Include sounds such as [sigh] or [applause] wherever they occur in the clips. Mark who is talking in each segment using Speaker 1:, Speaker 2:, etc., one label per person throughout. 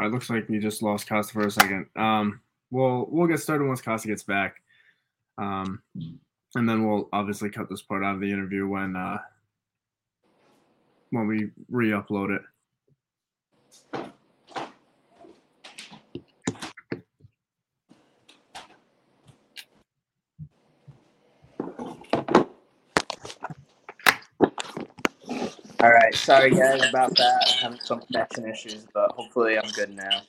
Speaker 1: All right, looks like we just lost Kosta for a second. Um, well, we'll get started once Kosta gets back, um, and then we'll obviously cut this part out of the interview when uh, when we re-upload it.
Speaker 2: All right, sorry guys about that. I'm having some connection issues, but hopefully I'm good now.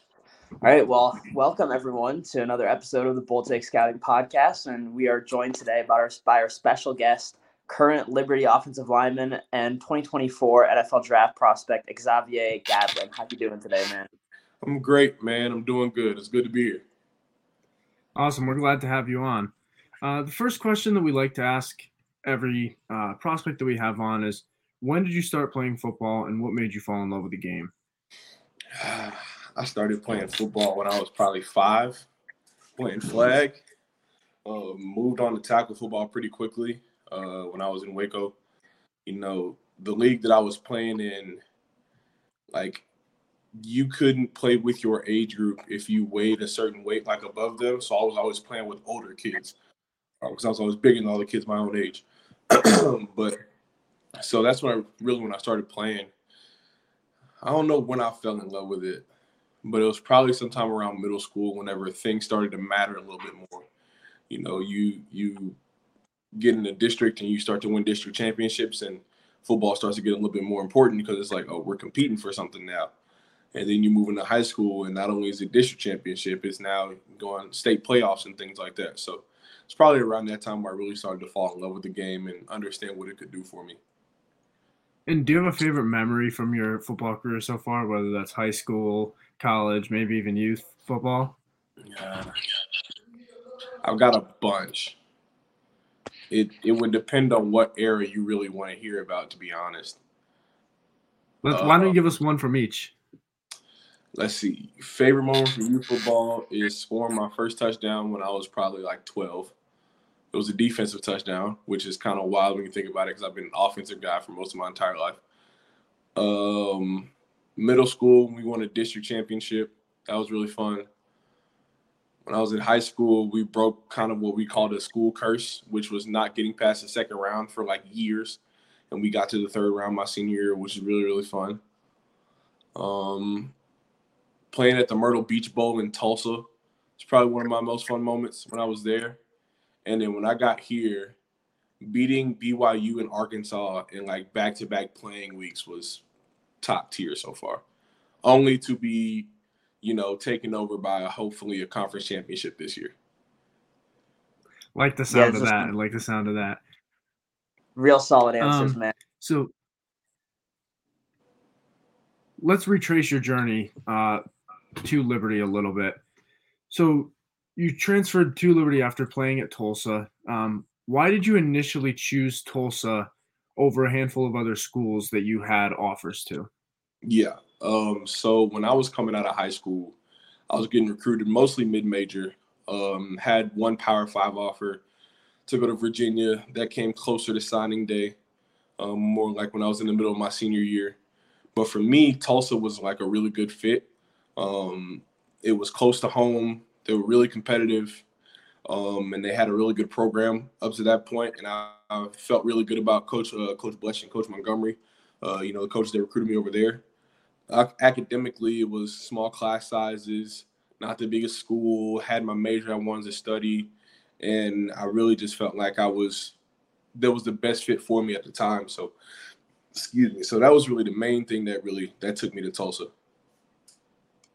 Speaker 2: All right, well, welcome everyone to another episode of the Bull Take Scouting Podcast, and we are joined today by our by our special guest, current Liberty offensive lineman and 2024 NFL Draft prospect X'Zauvea Gadlin. How you doing today, man?
Speaker 3: I'm great, man. I'm doing good. It's good to be here.
Speaker 1: Awesome. We're glad to have you on. Uh, the first question that we like to ask every uh, prospect that we have on is when did you start playing football and what made you fall in love with the game? [sighs]
Speaker 3: I started playing football when I was probably five, playing flag. Uh, moved on to tackle football pretty quickly uh, when I was in Waco. You know, the league that I was playing in, like, you couldn't play with your age group if you weighed a certain weight, like above them. So I was always playing with older kids because uh, I was always bigger than all the kids my own age. [clears throat] but so that's when I really when I started playing. I don't know when I fell in love with it, but it was probably sometime around middle school whenever things started to matter a little bit more. You know, you you get in the district and you start to win district championships and football starts to get a little bit more important because it's like, oh, we're competing for something now. And then you move into high school and not only is it district championship, it's now going state playoffs and things like that. So it's probably around that time where I really started to fall in love with the game and understand what it could do for me.
Speaker 1: And do you have a favorite memory from your football career so far, whether that's high school, college, maybe even youth football?
Speaker 3: Yeah. I've got a bunch. It it would depend on what era you really want to hear about, to be honest.
Speaker 1: Let's, why don't you give um, us one from each?
Speaker 3: Let's see. Favorite moment from youth football is scoring my first touchdown when I was probably like 12. It was a defensive touchdown, which is kind of wild when you think about it because I've been an offensive guy for most of my entire life. Um, middle school, we won a district championship. That was really fun. When I was in high school, we broke kind of what we called a school curse, which was not getting past the second round for like years. And we got to the third round my senior year, which is really, really fun. Um, playing at the Myrtle Beach Bowl in Tulsa. It's probably one of my most fun moments when I was there. And then when I got here, beating BYU and Arkansas in like back to back playing weeks was top tier so far. Only to be, you know, taken over by a, hopefully a conference championship this year.
Speaker 1: Like the sound yeah, of that. I like the sound of that.
Speaker 2: Real solid answers, um, man.
Speaker 1: So let's retrace your journey uh, to Liberty a little bit. So you transferred to Liberty after playing at Tulsa. Um, why did you initially choose Tulsa over a handful of other schools that you had offers to?
Speaker 3: Yeah. Um, so when I was coming out of high school, I was getting recruited mostly mid-major. Um, had one Power Five offer to go to Virginia. That came closer to signing day, um, more like when I was in the middle of my senior year. But for me, Tulsa was like a really good fit. Um, it was close to home. They were really competitive, um, and they had a really good program up to that point. And I, I felt really good about Coach uh, Coach Blesh and Coach Montgomery. Uh, you know, the coaches that recruited me over there. Uh, academically, it was small class sizes, not the biggest school. Had my major I wanted to study, and I really just felt like I was that was the best fit for me at the time. So, excuse me. So that was really the main thing that really that took me to Tulsa.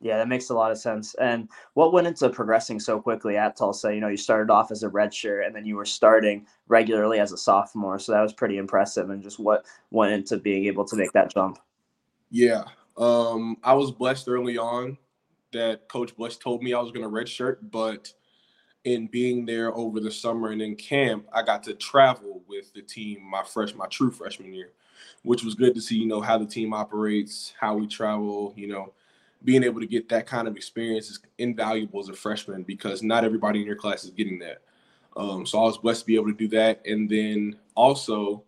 Speaker 2: Yeah, that makes a lot of sense. And what went into progressing so quickly at Tulsa? You know, you started off as a redshirt and then you were starting regularly as a sophomore. So that was pretty impressive. And just what went into being able to make that jump?
Speaker 3: Yeah. Um, I was blessed early on that Coach Bush told me I was going to redshirt, but in being there over the summer and in camp, I got to travel with the team my fresh my true freshman year, which was good to see, you know, how the team operates, how we travel, you know, being able to get that kind of experience is invaluable as a freshman because not everybody in your class is getting that. Um, so I was blessed to be able to do that. And then also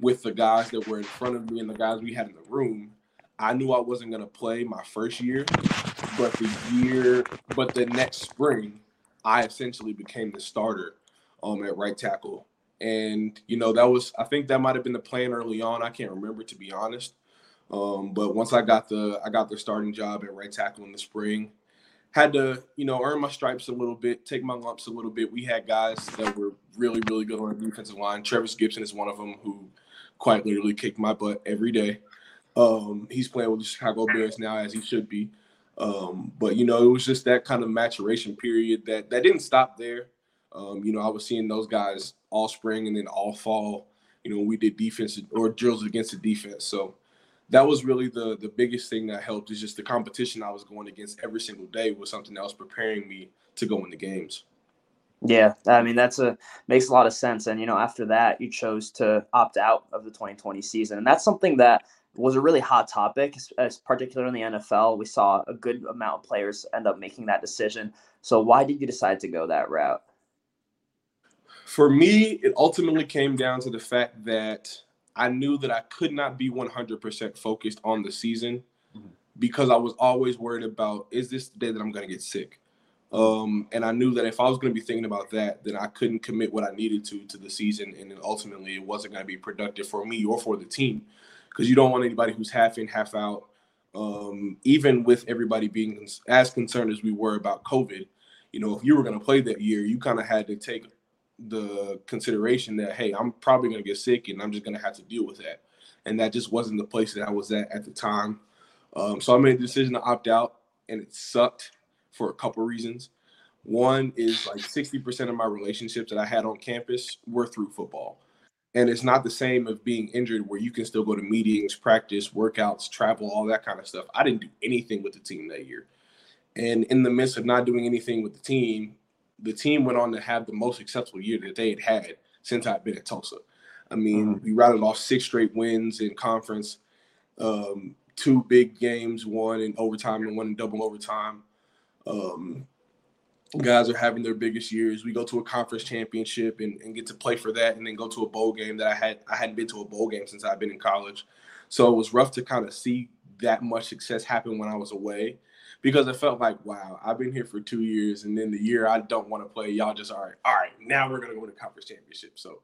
Speaker 3: with the guys that were in front of me and the guys we had in the room, I knew I wasn't going to play my first year, but the year, but the next spring, I essentially became the starter um, at right tackle. And, you know, that was, I think that might have been the plan early on. I can't remember, to be honest. Um, but once I got the, I got the starting job at right tackle in the spring, had to, you know, earn my stripes a little bit, take my lumps a little bit. We had guys that were really, really good on the defensive line. Trevis Gipson is one of them who quite literally kicked my butt every day. Um, he's playing with the Chicago Bears now, as he should be. Um, but you know, it was just that kind of maturation period that that didn't stop there. Um, you know, I was seeing those guys all spring and then all fall. You know, we did defense or drills against the defense. So that was really the the biggest thing that helped is just the competition I was going against every single day was something that was preparing me to go into games.
Speaker 2: Yeah, I mean that's a makes a lot of sense. And you know, after that, you chose to opt out of the 2020 season, and that's something that was a really hot topic, as particularly in the NFL. We saw a good amount of players end up making that decision. So, why did you decide to go that route?
Speaker 3: For me, it ultimately came down to the fact that I knew that I could not be 100% focused on the season mm-hmm. because I was always worried about is this the day that I'm going to get sick? Um, and I knew that if I was going to be thinking about that, then I couldn't commit what I needed to to the season, and then ultimately it wasn't going to be productive for me or for the team because you don't want anybody who's half in, half out. Um, even with everybody being as concerned as we were about COVID, you know, if you were going to play that year, you kind of had to take the consideration that hey, I'm probably going to get sick and I'm just going to have to deal with that, and that just wasn't the place that I was at at the time. Um, so I made the decision to opt out, and it sucked for a couple reasons. One is like 60% of my relationships that I had on campus were through football. And it's not the same of being injured where you can still go to meetings, practice, workouts, travel, all that kind of stuff. I didn't do anything with the team that year. And in the midst of not doing anything with the team, the team went on to have the most successful year that they had had since I've been at Tulsa. I mean, mm-hmm. we rattled off six straight wins in conference, um, two big games, one in overtime and one in double overtime. Um, guys are having their biggest years. We go to a conference championship and, and get to play for that, and then go to a bowl game that I had I hadn't been to a bowl game since I've been in college. So it was rough to kind of see that much success happen when I was away because it felt like, wow, I've been here for two years, and then the year I don't want to play, y'all just all right, all right, now we're gonna go to conference championship. So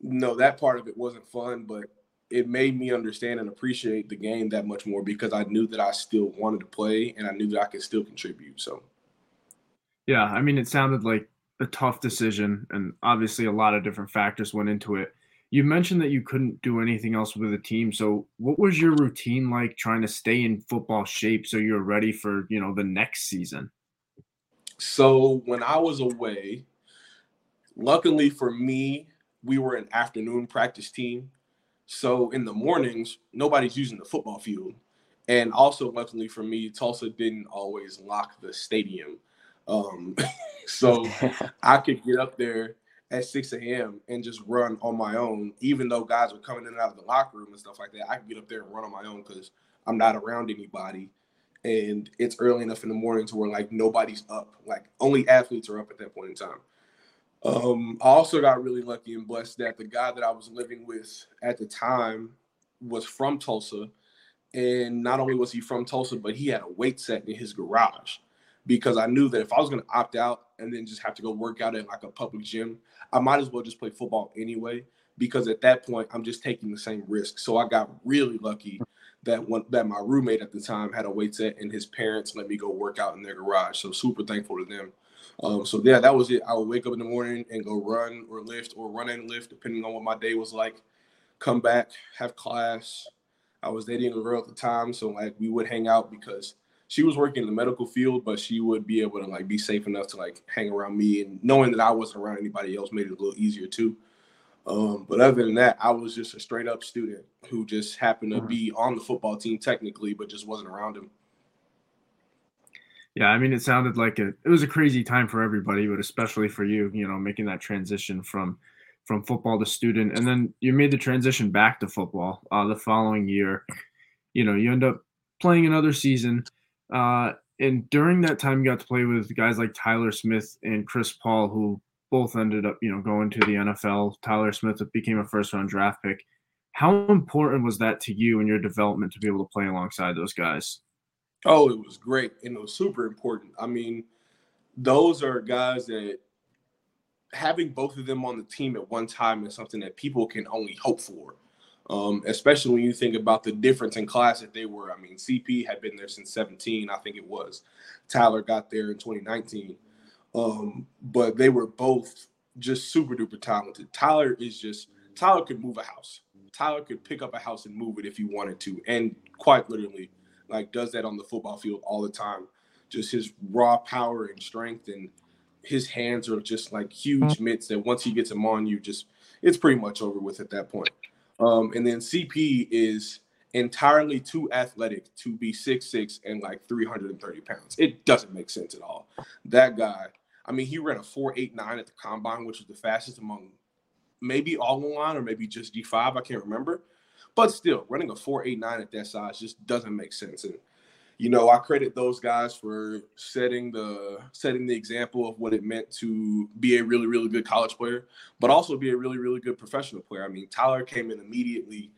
Speaker 3: no, that part of it wasn't fun, but it made me understand and appreciate the game that much more because I knew that I still wanted to play and I knew that I could still contribute. So
Speaker 1: yeah, I mean, it sounded like a tough decision, and obviously a lot of different factors went into it. You mentioned that you couldn't do anything else with the team. So, what was your routine like trying to stay in football shape so you're ready for you know the next season?
Speaker 3: So, when I was away, luckily for me, we were an afternoon practice team. So in the mornings, nobody's using the football field. And also, luckily for me, Tulsa didn't always lock the stadium. Um, [laughs] so [laughs] I could get up there at 6 a.m. and just run on my own, even though guys were coming in and out of the locker room and stuff like that. I could get up there and run on my own because I'm not around anybody. And it's early enough in the morning to where like nobody's up. Like only athletes are up at that point in time. Um, I also got really lucky and blessed that the guy that I was living with at the time was from Tulsa. And not only was he from Tulsa, but he had a weight set in his garage because I knew that if I was going to opt out and then just have to go work out at like a public gym, I might as well just play football anyway. Because at that point, I'm just taking the same risk. So I got really lucky that one that my roommate at the time had a weight set, and his parents let me go work out in their garage. So super thankful to them. Um, so yeah, that was it. I would wake up in the morning and go run or lift or run and lift, depending on what my day was like. Come back, have class. I was dating a girl at the time, so like we would hang out because she was working in the medical field, but she would be able to like be safe enough to like hang around me and knowing that I wasn't around anybody else made it a little easier too. Um, but other than that, I was just a straight up student who just happened to mm-hmm. be on the football team technically, but just wasn't around him.
Speaker 1: Yeah, I mean, it sounded like a, it was a crazy time for everybody, but especially for you, you know, making that transition from from football to student, and then you made the transition back to football uh, the following year. You know, you end up playing another season. Uh, and during that time, you got to play with guys like Tyler Smith and Chris Paul, who both ended up, you know, going to the NFL. Tyler Smith became a first round draft pick. How important was that to you and your development to be able to play alongside those guys?
Speaker 3: Oh, it was great and it was super important. I mean, those are guys that having both of them on the team at one time is something that people can only hope for. Um, especially when you think about the difference in class that they were. I mean, CP had been there since 17, I think it was. Tyler got there in 2019. Um, but they were both just super duper talented. Tyler is just, Tyler could move a house. Tyler could pick up a house and move it if he wanted to. And quite literally, like, does that on the football field all the time. Just his raw power and strength and his hands are just like huge mitts that once he gets them on you, just it's pretty much over with at that point. Um, and then CP is entirely too athletic to be six six and like 330 pounds. It doesn't make sense at all. That guy, I mean, he ran a 489 at the combine, which was the fastest among maybe all line or maybe just D5. I can't remember. But still, running a 489 at that size just doesn't make sense. And you know, I credit those guys for setting the setting the example of what it meant to be a really, really good college player, but also be a really, really good professional player. I mean, Tyler came in immediately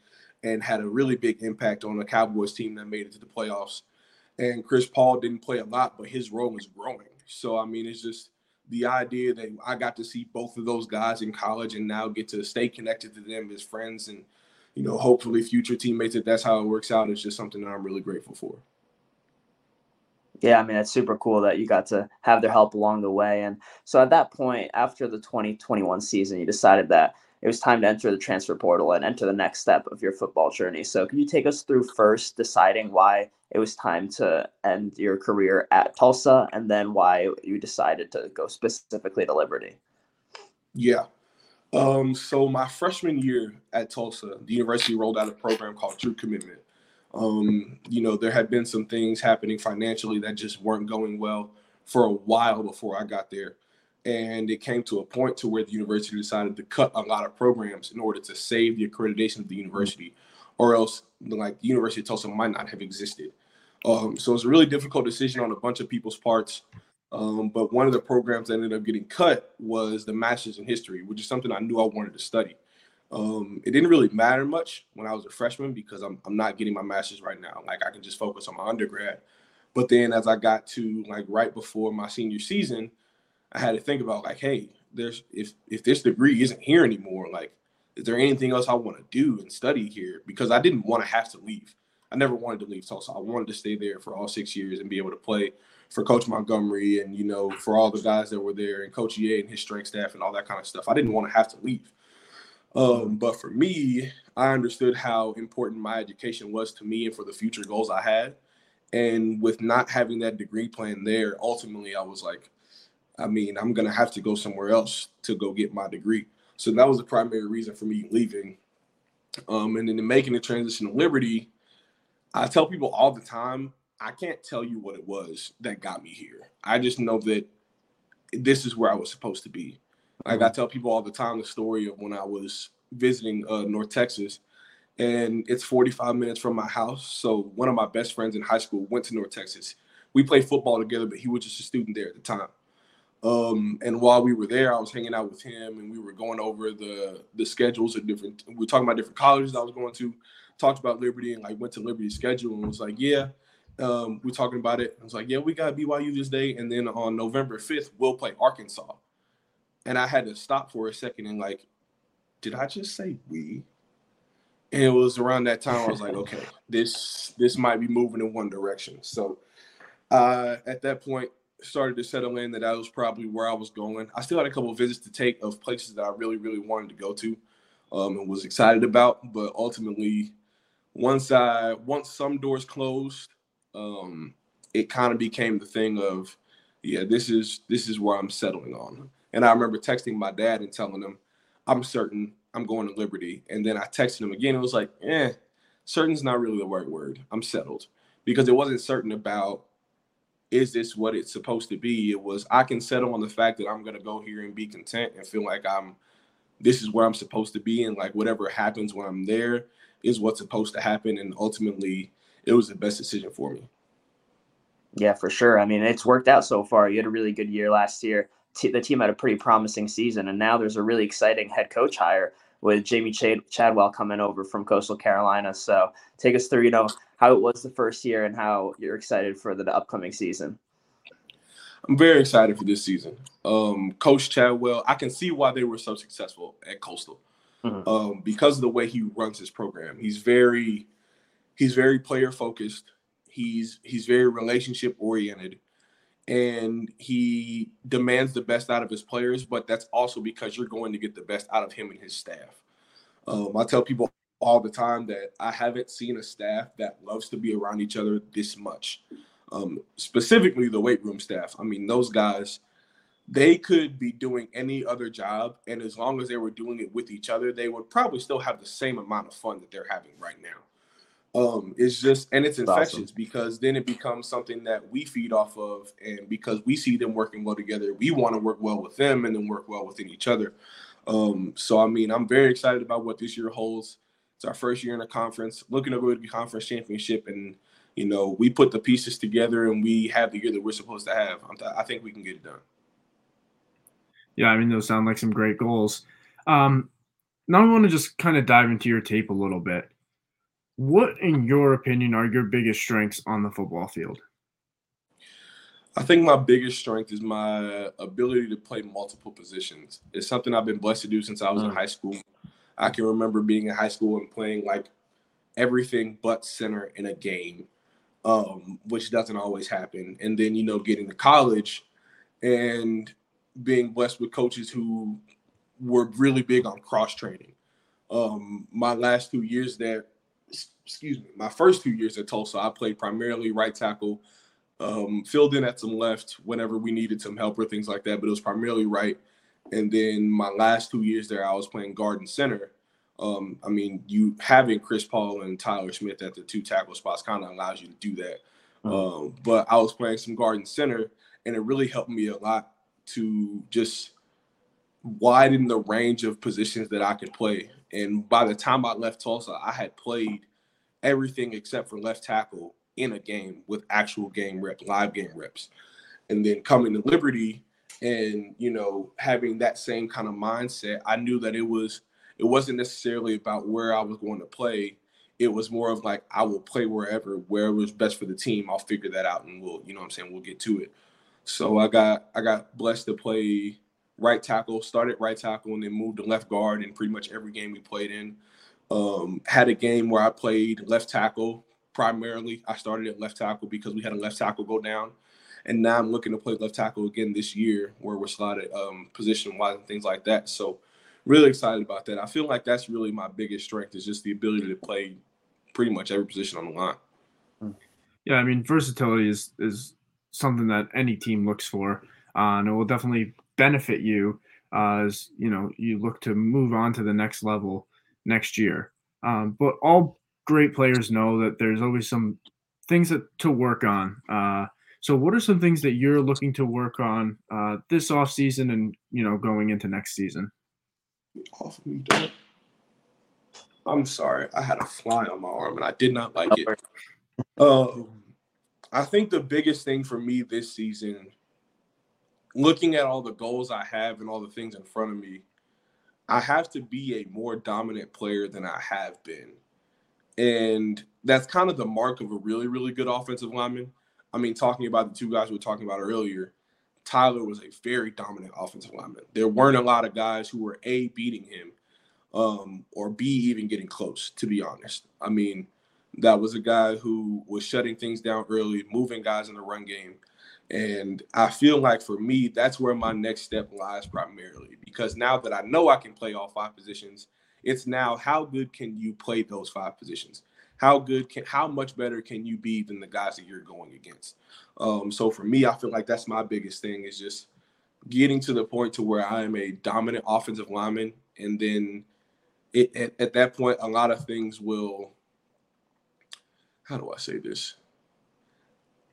Speaker 3: and had a really big impact on the Cowboys team that made it to the playoffs. And Chris Paul didn't play a lot, but his role was growing. So I mean, it's just the idea that I got to see both of those guys in college and now get to stay connected to them as friends and you know, hopefully future teammates. If that's how it works out, is just something that I'm really grateful for
Speaker 2: yeah, I mean, it's super cool that you got to have their help along the way. And so at that point, after the 2021 season, you decided that it was time to enter the transfer portal and enter the next step of your football journey. So can you take us through first deciding why it was time to end your career at Tulsa and then why you decided to go specifically to Liberty?
Speaker 3: Yeah. Um, so my freshman year at Tulsa, the university rolled out a program called True Commitment. Um, you know, there had been some things happening financially that just weren't going well for a while before I got there. And it came to a point to where the university decided to cut a lot of programs in order to save the accreditation of the university, or else like the University of Tulsa might not have existed. Um, so it's a really difficult decision on a bunch of people's parts. Um, but one of the programs that ended up getting cut was the master's in history, which is something I knew I wanted to study. Um, it didn't really matter much when I was a freshman because I'm, I'm not getting my master's right now. Like I can just focus on my undergrad. But then as I got to like right before my senior season, I had to think about like, hey, there's if if this degree isn't here anymore, like, is there anything else I want to do and study here? Because I didn't want to have to leave. I never wanted to leave Tulsa. I wanted to stay there for all six years and be able to play for Coach Montgomery and you know for all the guys that were there and Coach EA and his strength staff and all that kind of stuff. I didn't want to have to leave. Um, but for me, I understood how important my education was to me and for the future goals I had. And with not having that degree plan there, ultimately I was like, I mean, I'm gonna have to go somewhere else to go get my degree. So that was the primary reason for me leaving. Um, and then making the transition to Liberty, I tell people all the time, I can't tell you what it was that got me here. I just know that this is where I was supposed to be. Like I tell people all the time the story of when I was visiting uh, North Texas, and it's 45 minutes from my house. So one of my best friends in high school went to North Texas. We played football together, but he was just a student there at the time. Um, and while we were there, I was hanging out with him, and we were going over the the schedules of different. We were talking about different colleges I was going to. Talked about Liberty and like went to Liberty's schedule and was like, yeah. Um, we're talking about it. I was like, yeah, we got BYU this day, and then on November 5th, we'll play Arkansas and I had to stop for a second and like, did I just say we? And it was around that time I was like, okay, [laughs] this this might be moving in one direction. So uh, at that point, started to settle in that that was probably where I was going. I still had a couple of visits to take of places that I really, really wanted to go to um, and was excited about. But ultimately, once I once some doors closed, um, it kind of became the thing of, yeah, this is this is where I'm settling on. And I remember texting my dad and telling him, I'm certain I'm going to Liberty. And then I texted him again. It was like, eh, certain's not really the right word. I'm settled because it wasn't certain about is this what it's supposed to be? It was I can settle on the fact that I'm gonna go here and be content and feel like I'm this is where I'm supposed to be and like whatever happens when I'm there is what's supposed to happen and ultimately it was the best decision for me.
Speaker 2: Yeah, for sure. I mean, it's worked out so far. You had a really good year last year t- the team had a pretty promising season, and now there's a really exciting head coach hire with Jamey Chad- Chadwell coming over from Coastal Carolina. So take us through, you know, how it was the first year and how you're excited for the, the upcoming season.
Speaker 3: I'm very excited for this season. Um, Coach Chadwell, I can see why they were so successful at Coastal mm-hmm. um, because of the way he runs his program. He's very, he's very player focused. He's he's very relationship oriented, and he demands the best out of his players. But that's also because you're going to get the best out of him and his staff. Um, I tell people all the time that I haven't seen a staff that loves to be around each other this much. Um, specifically, the weight room staff. I mean, those guys, they could be doing any other job, and as long as they were doing it with each other, they would probably still have the same amount of fun that they're having right now. Um, it's just and it's infectious awesome. because then it becomes something that we feed off of, and because we see them working well together, we want to work well with them and then work well within each other. Um, so I mean, I'm very excited about what this year holds. It's our first year in the conference, looking to go to the conference championship, and you know we put the pieces together and we have the year that we're supposed to have. i think we can get it done.
Speaker 1: Yeah, I mean those sound like some great goals. Um, now I want to just kind of dive into your tape a little bit. What, in your opinion, are your biggest strengths on the football field?
Speaker 3: I think my biggest strength is my ability to play multiple positions. It's something I've been blessed to do since I was mm. in high school. I can remember being in high school and playing like everything but center in a game, um, which doesn't always happen. And then, you know, getting to college and being blessed with coaches who were really big on cross training. Um, my last two years there, excuse me, my first two years at Tulsa, I played primarily right tackle, um, filled in at some left whenever we needed some help or things like that, but it was primarily right. And then my last two years there, I was playing guard and center. Um, I mean, you having Chris Paul and Tyler Smith at the two tackle spots kind of allows you to do that. Mm-hmm. Um, but I was playing some guard and center, and it really helped me a lot to just widen the range of positions that I could play. And by the time I left Tulsa, I had played everything except for left tackle in a game with actual game reps, live game reps. And then coming to Liberty, and you know having that same kind of mindset i knew that it was it wasn't necessarily about where i was going to play. It was more of like i will play wherever wherever was best for the team. I'll figure that out and we'll you know i'm saying we'll get to it. So i got i got blessed to play right tackle started right tackle and then moved to left guard in pretty much every game we played in um, had a game where i played left tackle primarily i started at left tackle because we had a left tackle go down and now I'm looking to play left tackle again this year, where we're slotted um, position wise and things like that. So, really excited about that. I feel like that's really my biggest strength is just the ability to play pretty much every position on the line.
Speaker 1: Yeah, I mean, versatility is is something that any team looks for, uh, and it will definitely benefit you uh, as you know you look to move on to the next level next year. Um, but all great players know that there's always some things that to work on. Uh, so, what are some things that you're looking to work on uh, this off season and you know going into next season?
Speaker 3: I'm sorry, I had a fly on my arm and I did not like it. Um, I think the biggest thing for me this season, looking at all the goals I have and all the things in front of me, I have to be a more dominant player than I have been. And that's kind of the mark of a really, really good offensive lineman. I mean, talking about the two guys we were talking about earlier, Tyler was a very dominant offensive lineman. There weren't a lot of guys who were A, beating him, um, or B, even getting close, to be honest. I mean, that was a guy who was shutting things down early, moving guys in the run game. And I feel like for me, that's where my next step lies primarily. Because now that I know I can play all five positions, it's now how good can you play those five positions? how good can how much better can you be than the guys that you're going against um, so for me i feel like that's my biggest thing is just getting to the point to where i am a dominant offensive lineman and then it, at, at that point a lot of things will how do i say this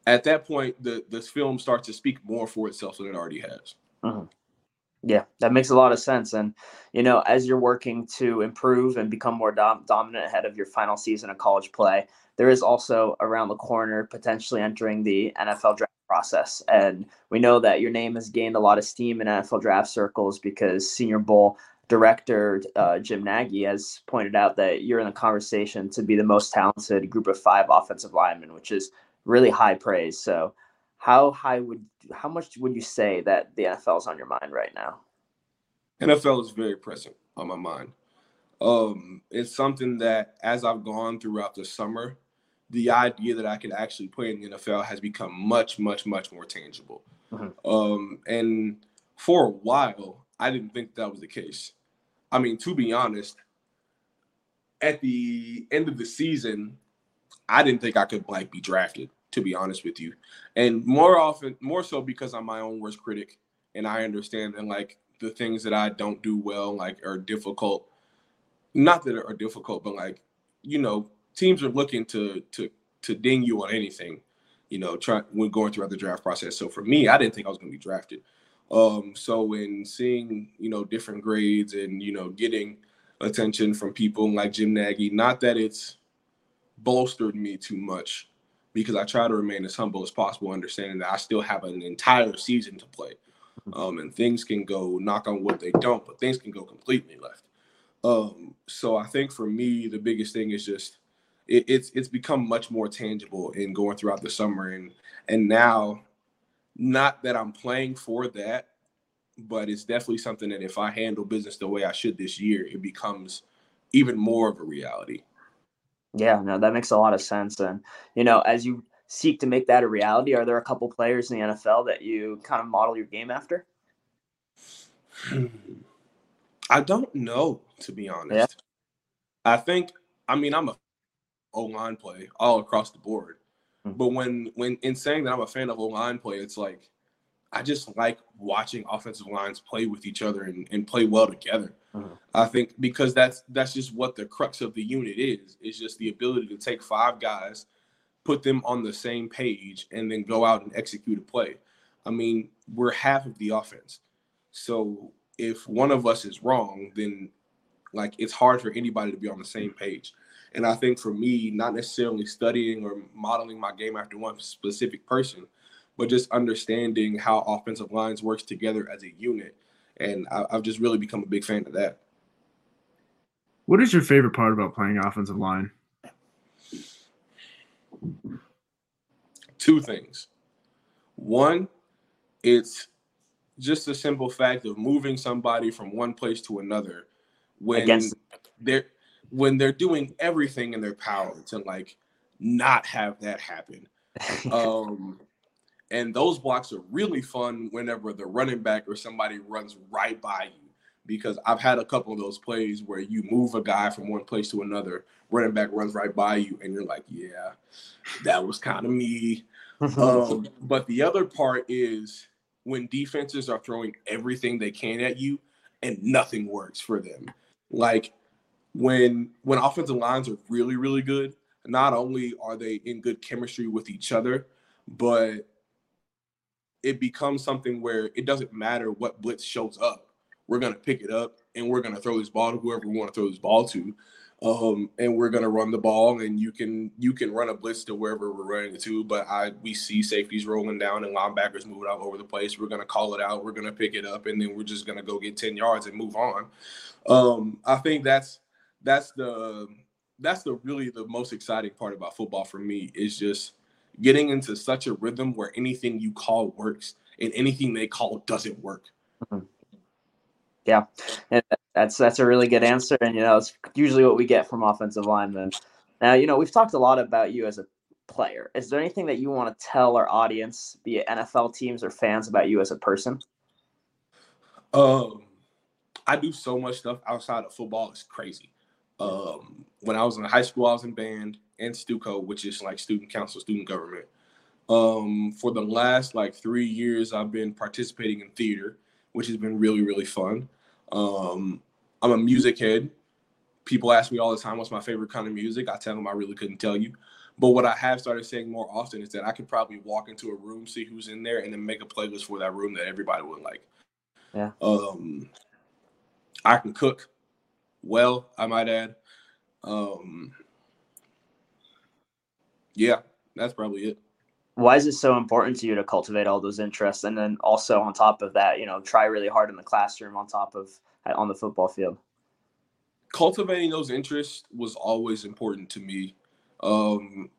Speaker 3: at that point the the film starts to speak more for itself than it already has uh-huh.
Speaker 2: Yeah, that makes a lot of sense. And, you know, as you're working to improve and become more dom- dominant ahead of your final season of college play, there is also around the corner potentially entering the NFL draft process. And we know that your name has gained a lot of steam in NFL draft circles because Senior Bowl director uh, Jim Nagy has pointed out that you're in the conversation to be the most talented group of five offensive linemen, which is really high praise. So, how high would how much would you say that the NFL is on your mind right now?
Speaker 3: NFL is very present on my mind. Um, it's something that as I've gone throughout the summer, the idea that I could actually play in the NFL has become much, much, much more tangible. Mm-hmm. Um, and for a while, I didn't think that was the case. I mean, to be honest, at the end of the season, I didn't think I could like be drafted. To be honest with you, and more often, more so because I'm my own worst critic, and I understand that like the things that I don't do well, like are difficult. Not that are difficult, but like you know, teams are looking to to to ding you on anything, you know, try when going throughout the draft process. So for me, I didn't think I was going to be drafted. Um, so when seeing you know different grades and you know getting attention from people like Jim Nagy, not that it's bolstered me too much because I try to remain as humble as possible, understanding that I still have an entire season to play. Um, and things can go knock on wood they don't, but things can go completely left. Um, so I think for me, the biggest thing is just it, it's it's become much more tangible in going throughout the summer and and now not that I'm playing for that, but it's definitely something that if I handle business the way I should this year, it becomes even more of a reality.
Speaker 2: Yeah, no, that makes a lot of sense. And you know, as you seek to make that a reality, are there a couple players in the NFL that you kind of model your game after?
Speaker 3: I don't know, to be honest. Yeah. I think, I mean, I'm a O line play all across the board. Mm-hmm. But when when in saying that I'm a fan of O line play, it's like I just like watching offensive lines play with each other and, and play well together. I think because that's that's just what the crux of the unit is. It's just the ability to take five guys, put them on the same page, and then go out and execute a play. I mean, we're half of the offense. So if one of us is wrong, then like it's hard for anybody to be on the same page. And I think for me, not necessarily studying or modeling my game after one specific person, but just understanding how offensive lines works together as a unit. And I, have just really become a big fan of that.
Speaker 1: What is your favorite part about playing offensive line?
Speaker 3: Two things. One, it's just the simple fact of moving somebody from one place to another when Against- they're when they're doing everything in their power to like not have that happen. [laughs] um, and those blocks are really fun whenever the running back or somebody runs right by you. Because I've had a couple of those plays where you move a guy from one place to another, running back runs right by you, and you're like, yeah, that was kind of me. [laughs] um, but the other part is when defenses are throwing everything they can at you and nothing works for them. Like when when offensive lines are really really good, not only are they in good chemistry with each other, but it becomes something where it doesn't matter what blitz shows up. We're gonna pick it up and we're gonna throw this ball to whoever we want to throw this ball to. Um, and we're gonna run the ball, and you can you can run a blitz to wherever we're running it to. But I we see safeties rolling down and linebackers moving all over the place. We're gonna call it out. We're gonna pick it up, and then we're just gonna go get ten yards and move on. Um, I think that's that's the that's the really the most exciting part about football for me is just getting into such a rhythm where anything you call works and anything they call doesn't work. Mm-hmm.
Speaker 2: Yeah, and that's that's a really good answer, and you know it's usually what we get from offensive linemen. Now, you know we've talked a lot about you as a player. Is there anything that you want to tell our audience, be it NFL teams or fans, about you as a person?
Speaker 3: Um, I do so much stuff outside of football. It's crazy. Um, when I was in high school, I was in band and STUCO, which is like student council, student government. Um, for the last like three years, I've been participating in theater, which has been really, really fun. Um, I'm a music head. People ask me all the time, what's my favorite kind of music? I tell them I really couldn't tell you. But what I have started saying more often is that I could probably walk into a room, see who's in there, and then make a playlist for that room that everybody would like.
Speaker 2: Yeah.
Speaker 3: Um, I can cook well, I might add. Um, yeah, that's probably it.
Speaker 2: why is it so important to you to cultivate all those interests and then also on top of that you know try really hard in the classroom on top of on the football field
Speaker 3: cultivating those interests was always important to me um,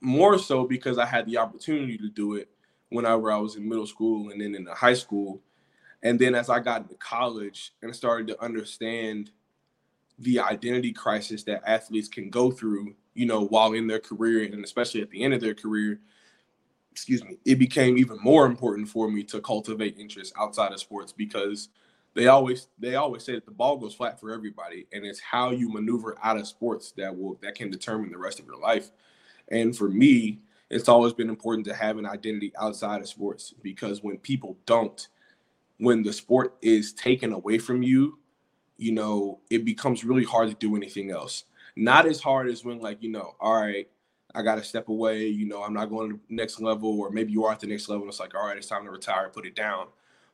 Speaker 3: more so because i had the opportunity to do it whenever i was in middle school and then in the high school and then as i got into college and started to understand the identity crisis that athletes can go through you know while in their career and especially at the end of their career excuse me, it became even more important for me to cultivate interest outside of sports because they always they always say that the ball goes flat for everybody and it's how you maneuver out of sports that will that can determine the rest of your life. And for me, it's always been important to have an identity outside of sports because when people don't, when the sport is taken away from you, you know, it becomes really hard to do anything else. Not as hard as when like, you know, all right, I got to step away. You know, I'm not going to the next level, or maybe you are at the next level. it's like, all right, it's time to retire, put it down.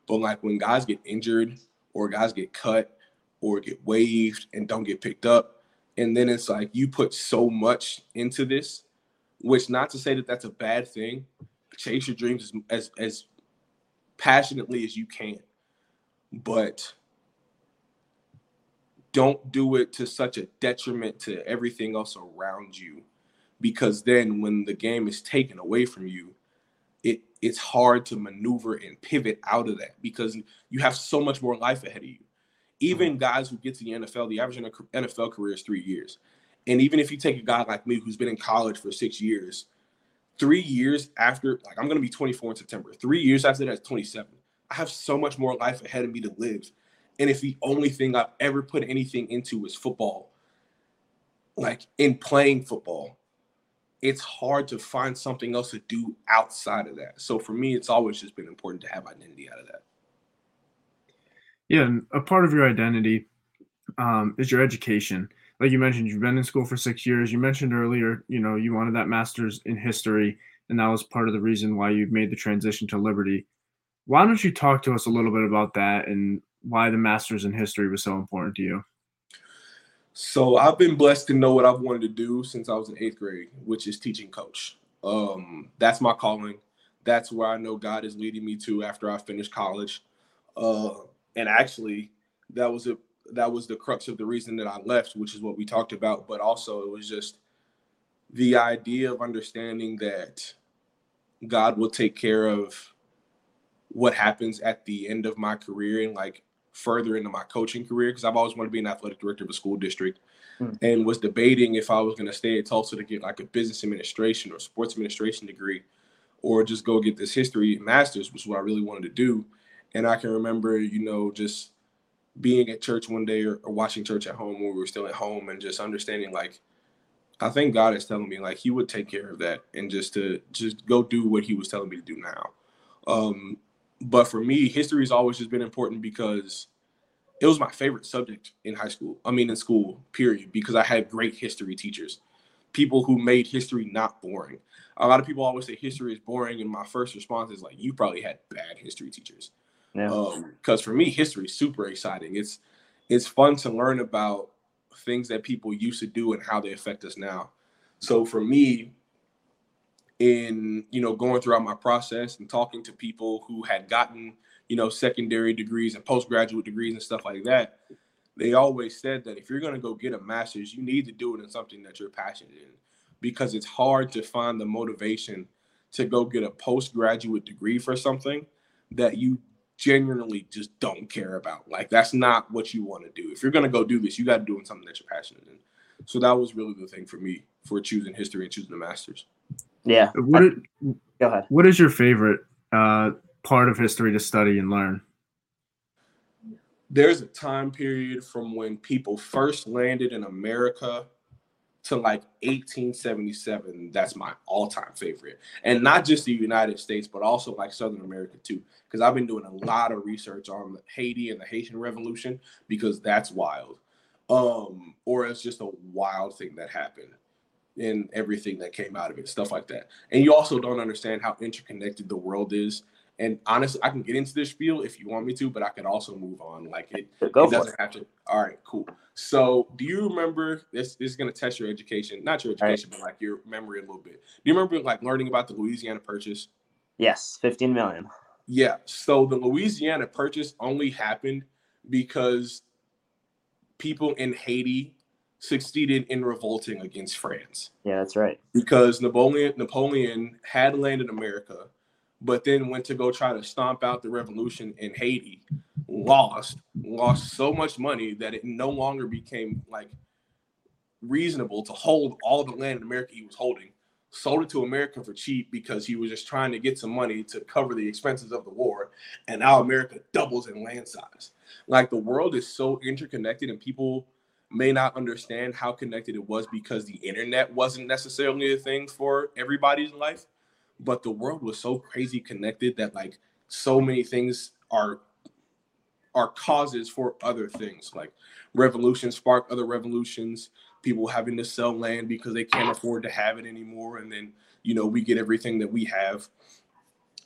Speaker 3: But like when guys get injured, or guys get cut, or get waived and don't get picked up, and then it's like you put so much into this, which not to say that that's a bad thing. Chase your dreams as as, as passionately as you can, but don't do it to such a detriment to everything else around you because then when the game is taken away from you, it it's hard to maneuver and pivot out of that because you have so much more life ahead of you. Even mm-hmm. guys who get to the NFL, the average NFL career is three years. And even if you take a guy like me who's been in college for six years, three years after, like I'm going to be 24 in September, three years after that's 27. I have so much more life ahead of me to live. And if the only thing I've ever put anything into is football, like in playing football, it's hard to find something else to do outside of that. So for me, it's always just been important to have identity out of that.
Speaker 1: Yeah, and a part of your identity um, is your education. Like you mentioned, you've been in school for six years. You mentioned earlier, you know, you wanted that master's in history, and that was part of the reason why you made the transition to Liberty. Why don't you talk to us a little bit about that and why the master's in history was so important to you?
Speaker 3: So I've been blessed to know what I've wanted to do since I was in eighth grade, which is teaching coach. Um, that's my calling. That's where I know God is leading me to after I finish college. Uh, and actually, that was a that was the crux of the reason that I left, which is what we talked about. But also, it was just the idea of understanding that God will take care of what happens at the end of my career and like further into my coaching career because I've always wanted to be an athletic director of a school district mm. and was debating if I was going to stay at Tulsa to get like a business administration or sports administration degree or just go get this history master's, which is what I really wanted to do. And I can remember, you know, just being at church one day or, or watching church at home when we were still at home and just understanding like, I think God is telling me like he would take care of that and just to just go do what he was telling me to do now. Um, but for me, history has always just been important because it was my favorite subject in high school. I mean, in school, period, because I had great history teachers, people who made history not boring. A lot of people always say history is boring, and my first response is like, you probably had bad history teachers. Yeah. Because um, for me, history is super exciting. It's it's fun to learn about things that people used to do and how they affect us now. So for me, in you know going throughout my process and talking to people who had gotten you know secondary degrees and postgraduate degrees and stuff like that they always said that if you're going to go get a master's you need to do it in something that you're passionate in because it's hard to find the motivation to go get a postgraduate degree for something that you genuinely just don't care about. Like that's not what you want to do. If you're going to go do this you got to do it in something that you're passionate in. So that was really the thing for me for choosing history and choosing the masters
Speaker 2: yeah.
Speaker 1: What
Speaker 2: I, go ahead.
Speaker 1: What is your favorite uh, part of history to study and learn?
Speaker 3: There's a time period from when people first landed in America to like 1877. That's my all-time favorite, and not just the United States, but also like Southern America too. Because I've been doing a lot of research on Haiti and the Haitian Revolution because that's wild, um, or it's just a wild thing that happened and everything that came out of it, stuff like that. And you also don't understand how interconnected the world is And honestly, I can get into this spiel if you want me to, but I could also move on. Like it, it doesn't
Speaker 2: it.
Speaker 3: have to. All right, cool. So, do you remember this? This is going to test your education, not your
Speaker 2: right.
Speaker 3: education, but like your memory a little bit. Do you remember like learning about the Louisiana Purchase?
Speaker 2: Yes, 15 million.
Speaker 3: Yeah. So the Louisiana Purchase only happened because people in Haiti succeeded in revolting against France
Speaker 2: Yeah, that's right.
Speaker 3: because Napoleon Napoleon had landed America, but then went to go try to stomp out the revolution in Haiti, lost, lost so much money that it no longer became like reasonable to hold all the land in America he was holding. Sold it to America for cheap because he was just trying to get some money to cover the expenses of the war. And now America doubles in land size. Like the world is so interconnected, and people may not understand how connected it was because the internet wasn't necessarily a thing for everybody's life. But the world was so crazy connected that like so many things are are causes for other things like revolutions spark other revolutions people having to sell land because they can't afford to have it anymore and then you know we get everything that we have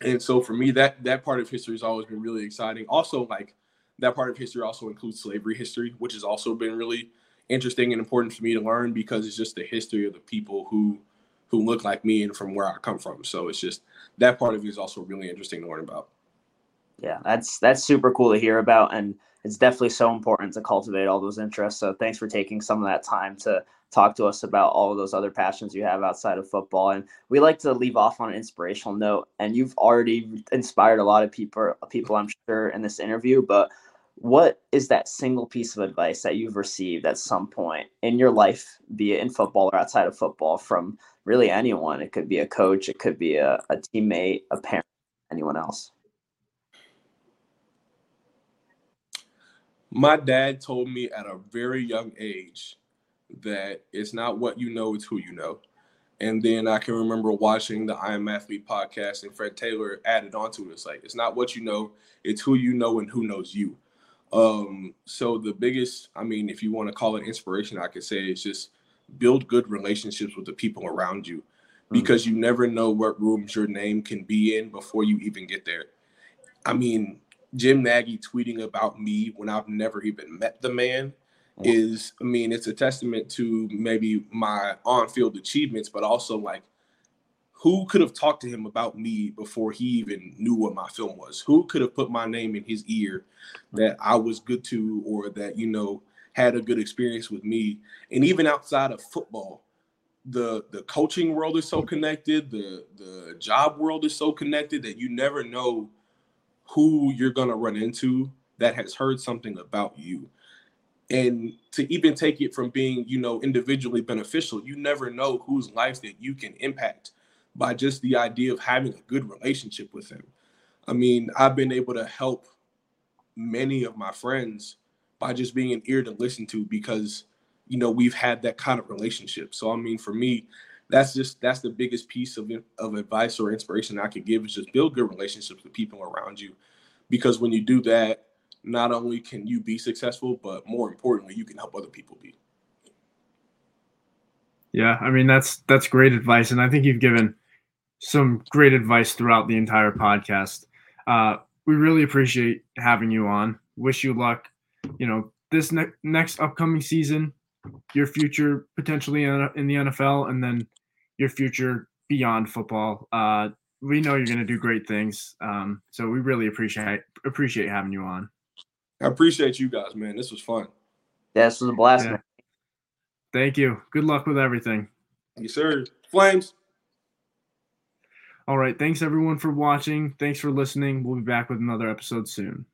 Speaker 3: and so for me that that part of history has always been really exciting also like that part of history also includes slavery history which has also been really interesting and important for me to learn because it's just the history of the people who who look like me and from where i come from so it's just that part of it is also really interesting to learn about
Speaker 2: Yeah, that's that's super cool to hear about, and it's definitely so important to cultivate all those interests. So thanks for taking some of that time to talk to us about all of those other passions you have outside of football. And we like to leave off on an inspirational note. And you've already inspired a lot of people, people I'm sure, in this interview. But what is that single piece of advice that you've received at some point in your life, be it in football or outside of football, from really anyone? It could be a coach, it could be a, a teammate, a parent, anyone else.
Speaker 3: my dad told me at a very young age that it's not what you know, it's who you know. And then I can remember watching the I Am Athlete podcast, and Fred Taylor added onto it. It's like it's not what you know, it's who you know and who knows you. Um, so the biggest, I mean, if you want to call it inspiration, I could say is just build good relationships with the people around you. Because you never know what rooms your name can be in before you even get there. I mean, Jim Nagy tweeting about me when I've never even met the man is, I mean, it's a testament to maybe my on field achievements, but also like who could have talked to him about me before he even knew what my film was? Who could have put my name in his ear that I was good to or that, you know, had a good experience with me? And even outside of football, the the coaching world is so connected, the the job world is so connected that you never know who you're to run into that has heard something about you and to even take it from being you know individually beneficial you never know whose life that you can impact by just the idea of having a good relationship with them i mean i've been able to help many of my friends by just being an ear to listen to because you know we've had that kind of relationship. So i mean for me that's just that's the biggest piece of, of advice or inspiration i could give is just build good relationships with people around you. Because when you do that not only can you be successful but more importantly you can help other people be.
Speaker 1: Yeah, I mean that's that's great advice, and I think you've given some great advice throughout the entire podcast. Uh, we really appreciate having you on. Wish you luck. You know this ne- next upcoming season, your future potentially in, in the NFL, and then your future beyond football. Uh, we know you're going to do great things. Um, so we really appreciate appreciate having you on.
Speaker 3: i appreciate you guys man this was fun
Speaker 2: Yeah, this was a blast.
Speaker 1: Yeah.
Speaker 2: man.
Speaker 1: Thank you. Good luck with everything.
Speaker 3: yes sir flames
Speaker 1: All right. Thanks everyone for watching. Thanks for listening. We'll be back with another episode soon.